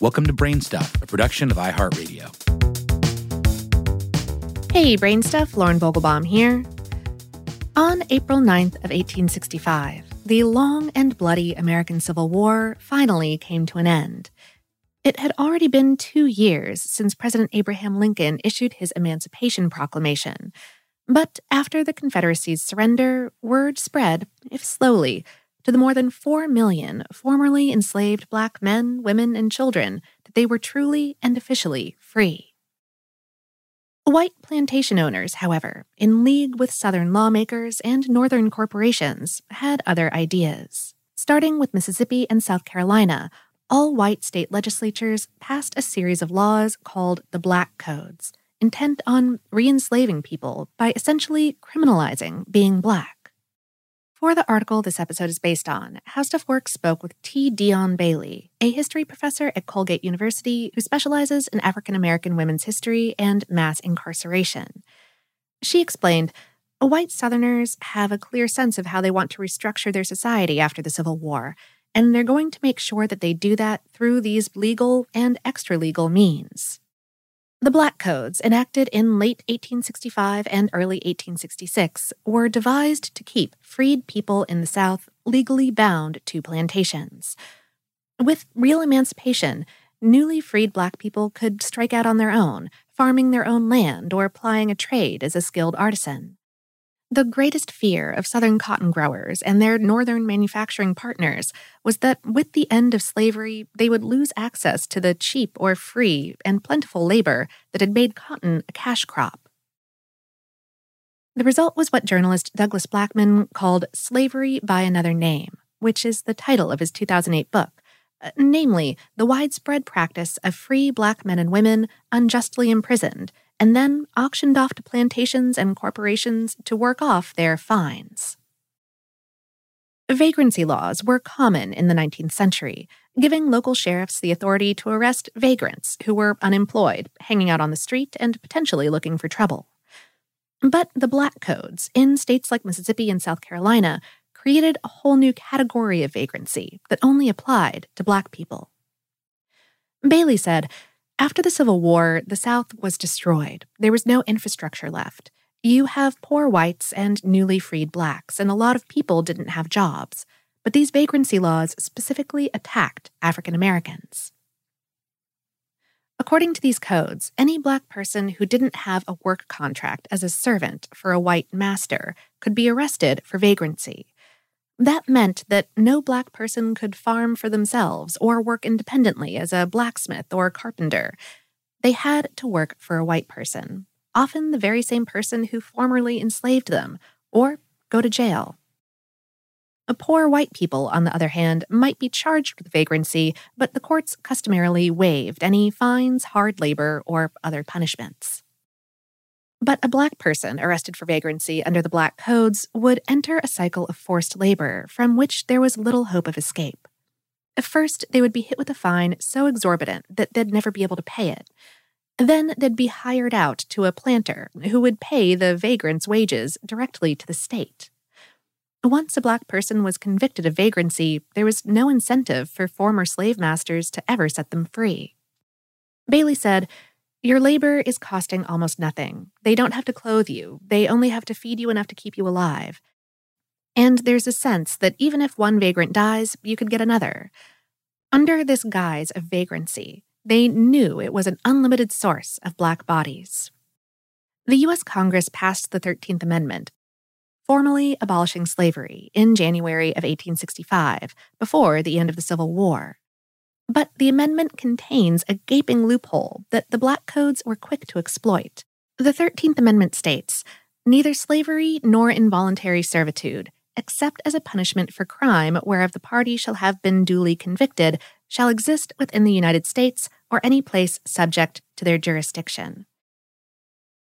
Welcome to Brainstuff, a production of iHeartRadio. Hey, Brainstuff, Lauren Vogelbaum here. On April 9th of 1865, the long and bloody American Civil War finally came to an end. It had already been two years since President Abraham Lincoln issued his Emancipation Proclamation. But after the Confederacy's surrender, word spread, if slowly, to the more than 4 million formerly enslaved black men, women, and children that they were truly and officially free. White plantation owners, however, in league with Southern lawmakers and Northern corporations, had other ideas. Starting with Mississippi and South Carolina, all white state legislatures passed a series of laws called the Black Codes, intent on re enslaving people by essentially criminalizing being black. For the article this episode is based on, How Stuff Works spoke with T. Dion Bailey, a history professor at Colgate University who specializes in African American women's history and mass incarceration. She explained, White Southerners have a clear sense of how they want to restructure their society after the Civil War, and they're going to make sure that they do that through these legal and extra legal means. The Black Codes, enacted in late 1865 and early 1866, were devised to keep freed people in the South legally bound to plantations. With real emancipation, newly freed Black people could strike out on their own, farming their own land or plying a trade as a skilled artisan. The greatest fear of Southern cotton growers and their Northern manufacturing partners was that with the end of slavery, they would lose access to the cheap or free and plentiful labor that had made cotton a cash crop. The result was what journalist Douglas Blackmon called Slavery by Another Name, which is the title of his 2008 book, uh, namely, the widespread practice of free black men and women unjustly imprisoned and then auctioned off to plantations and corporations to work off their fines. Vagrancy laws were common in the 19th century, giving local sheriffs the authority to arrest vagrants who were unemployed, hanging out on the street, and potentially looking for trouble. But the Black Codes in states like Mississippi and South Carolina created a whole new category of vagrancy that only applied to Black people. Bailey said after the Civil War, the South was destroyed. There was no infrastructure left. You have poor whites and newly freed blacks, and a lot of people didn't have jobs. But these vagrancy laws specifically attacked African Americans. According to these codes, any black person who didn't have a work contract as a servant for a white master could be arrested for vagrancy. That meant that no black person could farm for themselves or work independently as a blacksmith or carpenter. They had to work for a white person, often the very same person who formerly enslaved them, or go to jail. Poor white people, on the other hand, might be charged with vagrancy, but the courts customarily waived any fines, hard labor, or other punishments. But a black person arrested for vagrancy under the black codes would enter a cycle of forced labor from which there was little hope of escape. At first, they would be hit with a fine so exorbitant that they'd never be able to pay it. Then they'd be hired out to a planter who would pay the vagrant's wages directly to the state. Once a black person was convicted of vagrancy, there was no incentive for former slave masters to ever set them free. Bailey said, your labor is costing almost nothing. They don't have to clothe you, they only have to feed you enough to keep you alive. And there's a sense that even if one vagrant dies, you could get another. Under this guise of vagrancy, they knew it was an unlimited source of black bodies. The U.S. Congress passed the 13th Amendment, formally abolishing slavery in January of 1865, before the end of the Civil War. But the amendment contains a gaping loophole that the Black Codes were quick to exploit. The 13th Amendment states neither slavery nor involuntary servitude, except as a punishment for crime whereof the party shall have been duly convicted, shall exist within the United States or any place subject to their jurisdiction.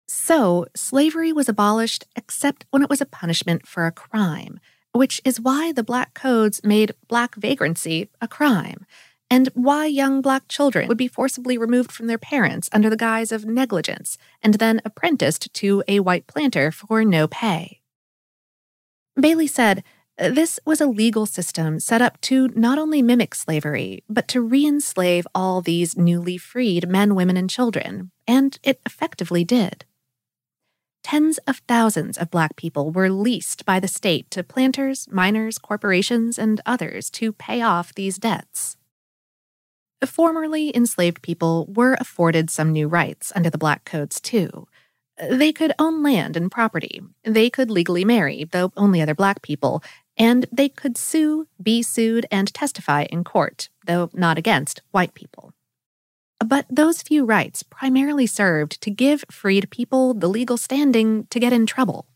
So, slavery was abolished except when it was a punishment for a crime, which is why the Black Codes made black vagrancy a crime and why young black children would be forcibly removed from their parents under the guise of negligence and then apprenticed to a white planter for no pay. Bailey said, This was a legal system set up to not only mimic slavery, but to re enslave all these newly freed men, women, and children, and it effectively did. Tens of thousands of Black people were leased by the state to planters, miners, corporations, and others to pay off these debts. Formerly enslaved people were afforded some new rights under the Black Codes, too. They could own land and property. They could legally marry, though only other black people. And they could sue, be sued, and testify in court, though not against white people. But those few rights primarily served to give freed people the legal standing to get in trouble.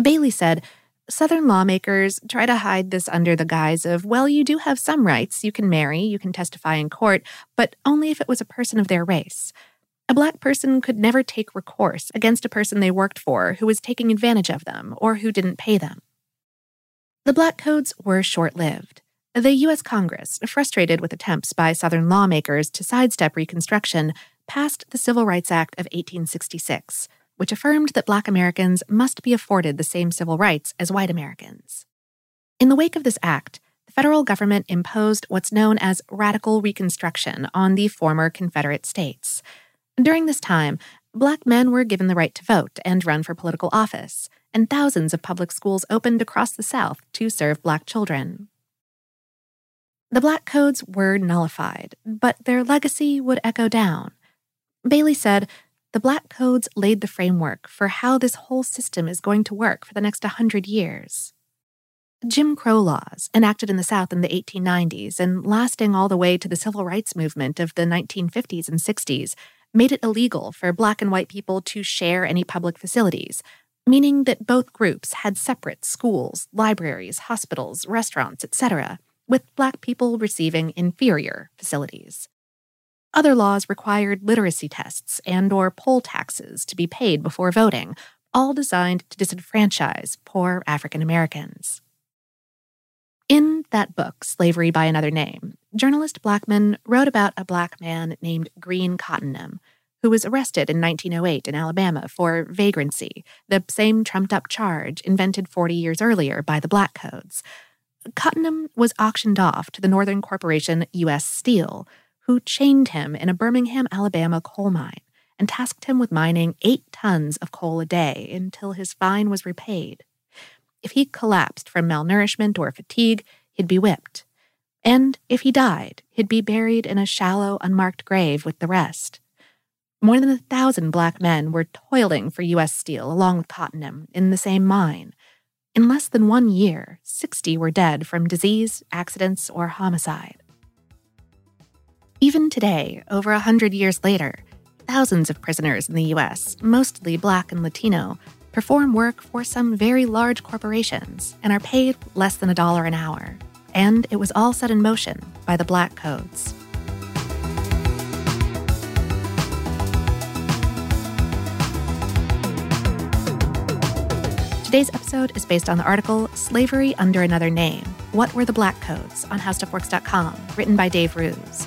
Bailey said, Southern lawmakers try to hide this under the guise of, well, you do have some rights. You can marry, you can testify in court, but only if it was a person of their race. A black person could never take recourse against a person they worked for who was taking advantage of them or who didn't pay them. The Black Codes were short lived. The U.S. Congress, frustrated with attempts by Southern lawmakers to sidestep Reconstruction, passed the Civil Rights Act of 1866, which affirmed that Black Americans must be afforded the same civil rights as white Americans. In the wake of this act, the federal government imposed what's known as radical Reconstruction on the former Confederate states. During this time, Black men were given the right to vote and run for political office, and thousands of public schools opened across the South to serve Black children. The Black Codes were nullified, but their legacy would echo down. Bailey said, The Black Codes laid the framework for how this whole system is going to work for the next 100 years. Jim Crow laws, enacted in the South in the 1890s and lasting all the way to the civil rights movement of the 1950s and 60s, made it illegal for Black and white people to share any public facilities, meaning that both groups had separate schools, libraries, hospitals, restaurants, etc with Black people receiving inferior facilities. Other laws required literacy tests and or poll taxes to be paid before voting, all designed to disenfranchise poor African Americans. In that book, Slavery by Another Name, journalist Blackmon wrote about a black man named Green Cottenham, who was arrested in 1908 in Alabama for vagrancy, the same trumped up charge invented 40 years earlier by the Black Codes, Cottenham was auctioned off to the Northern Corporation U.S. Steel, who chained him in a Birmingham, Alabama coal mine and tasked him with mining eight tons of coal a day until his fine was repaid. If he collapsed from malnourishment or fatigue, he'd be whipped. And if he died, he'd be buried in a shallow, unmarked grave with the rest. More than a thousand black men were toiling for U.S. Steel along with Cottenham in the same mine, in less than one year, 60 were dead from disease, accidents, or homicide. Even today, over a hundred years later, thousands of prisoners in the US, mostly black and Latino, perform work for some very large corporations and are paid less than a dollar an hour. And it was all set in motion by the Black Codes. Today's episode is based on the article Slavery Under Another Name What Were the Black Codes on HowStuffWorks.com, written by Dave Roos.